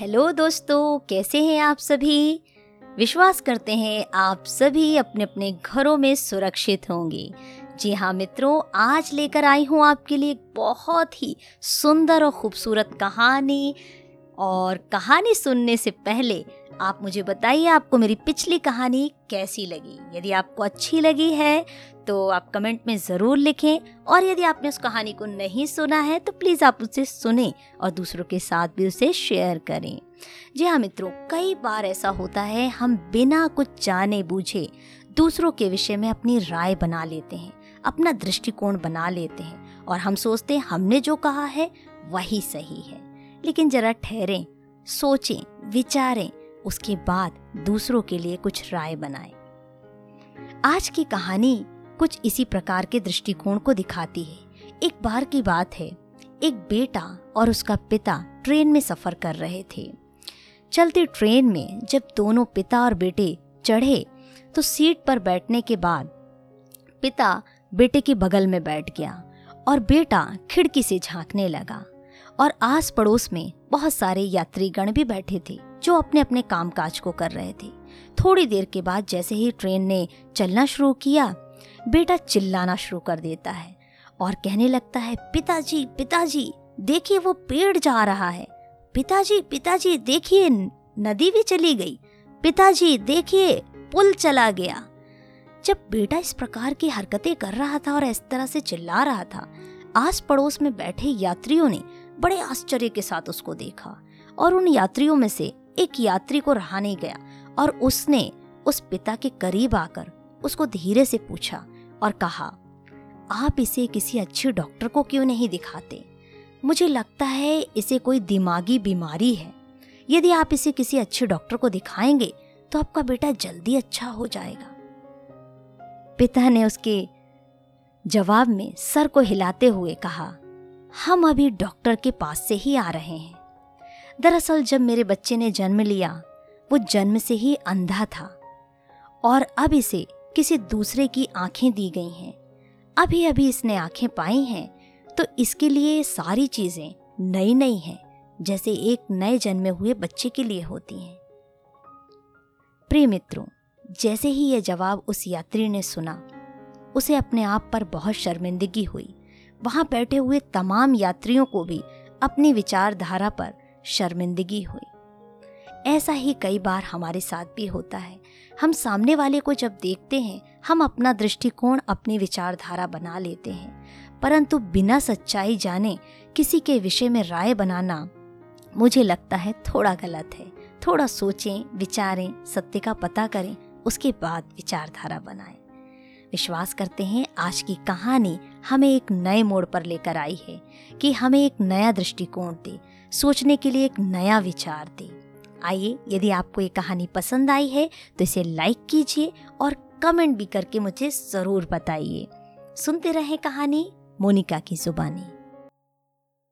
Hello दोस्तों, कैसे हैं आप सभी? विश्वास करते हैं आप सभी अपने अपने घरों में सुरक्षित होंगे। जी हाँ मित्रों, आज लेकर आई हूँ आपके लिए बहुत ही सुंदर और खूबसूरत कहानी। और कहानी सुनने से पहले आप मुझे बताइए आपको मेरी पिछली कहानी कैसी लगी। यदि आपको अच्छी लगी है तो आप कमेंट में ज़रूर लिखें और यदि आपने उस कहानी को नहीं सुना है तो प्लीज़ आप उसे सुने और दूसरों के साथ भी उसे शेयर करें। जी हाँ मित्रों, कई बार ऐसा होता है, हम बिना कुछ जाने बूझे दूसरों के विषय में अपनी राय बना लेते हैं, अपना दृष्टिकोण बना लेते हैं और हम सोचते हैं हमने जो कहा है, वही सही है। लेकिन जरा ठहरें, सोचें, विचारें, उसके बाद दूसरों के लिए कुछ राय बनाएँ। आज की कहानी कुछ इसी प्रकार के दृष्टिकोण को दिखाती है। एक बार की बात है, एक बेटा और उसका पिता ट्रेन में सफ़र कर रहे थे। चलती ट्रेन में जब दोनों पिता और बेटे चढ़े तो सीट पर बैठने के बाद पिता बेटे के बगल में बैठ गया और बेटा खिड़की से झांकने लगा। और आस पड़ोस में बहुत सारे यात्रीगण भी बैठे थे, जो अपने अपने कामकाज को कर रहे थे। थोड़ी देर के बाद जैसे ही ट्रेन ने चलना शुरू किया, बेटा चिल्लाना शुरू कर देता है और कहने लगता है, पिताजी पिताजी, देखिए वो पेड़ जा रहा है। पिताजी पिताजी, देखिए, नदी भी चली गई। पिताजी, देखिए, पुल चला गया। जब बेटा इस प्रकार की हरकतें कर रहा था और इस तरह से चिल्ला रहा था आस पड़ोस में बैठे यात्रियों ने बड़े आश्चर्य के साथ उसको देखा और उन यात्रियों में से एक यात्री को रहा नहीं गया और उसने उस पिता के करीब आकर उसको धीरे से पूछा और कहा, आप इसे किसी अच्छे डॉक्टर को क्यों नहीं दिखाते? मुझे लगता है इसे कोई दिमागी बीमारी है। यदि आप इसे किसी अच्छे डॉक्टर को दिखाएँगे तो आपका बेटा जल्दी अच्छा हो जाएगा। पिता ने उसके जवाब में सर को हिलाते हुए कहा हम अभी डॉक्टर के पास से ही आ रहे हैं। दरअसल जब मेरे बच्चे ने जन्म लिया, वो जन्म से ही अंधा था और अब इसे किसी दूसरे की आँखें दी गई हैं। अभी अभी इसने आँखें पाई हैं तो इसके लिए सारी चीज़ें नई नई हैं, जैसे एक नए जन्मे हुए बच्चे के लिए होती हैं। प्रिय मित्रों, जैसे ही यह जवाब उस यात्री ने सुना, उसे अपने आप पर बहुत शर्मिंदगी हुई। वहाँ बैठे हुए तमाम यात्रियों को भी अपनी विचारधारा पर शर्मिंदगी हुई। ऐसा ही कई बार हमारे साथ भी होता है। हम सामने वाले को जब देखते हैं, हम अपना दृष्टिकोण, अपनी विचारधारा बना लेते हैं। परंतु बिना सच्चाई जाने किसी के विषय में राय बनाना मुझे लगता है थोड़ा गलत है। थोड़ा सोचें, विचारें, सत्य का पता करें, उसके बाद विचारधारा बनाएँ। विश्वास करते हैं, आज की कहानी हमें एक नए मोड़ पर लेकर आई है कि हमें एक नया दृष्टिकोण दे, सोचने के लिए एक नया विचार दे। आइए, यदि आपको ये कहानी पसंद आई है तो इसे लाइक कीजिए और कमेंट भी करके मुझे ज़रूर बताइए। सुनते रहें कहानी, मोनिका की जुबानी।